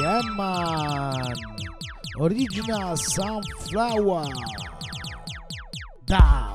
Yeah, man. Original sunflower. Da.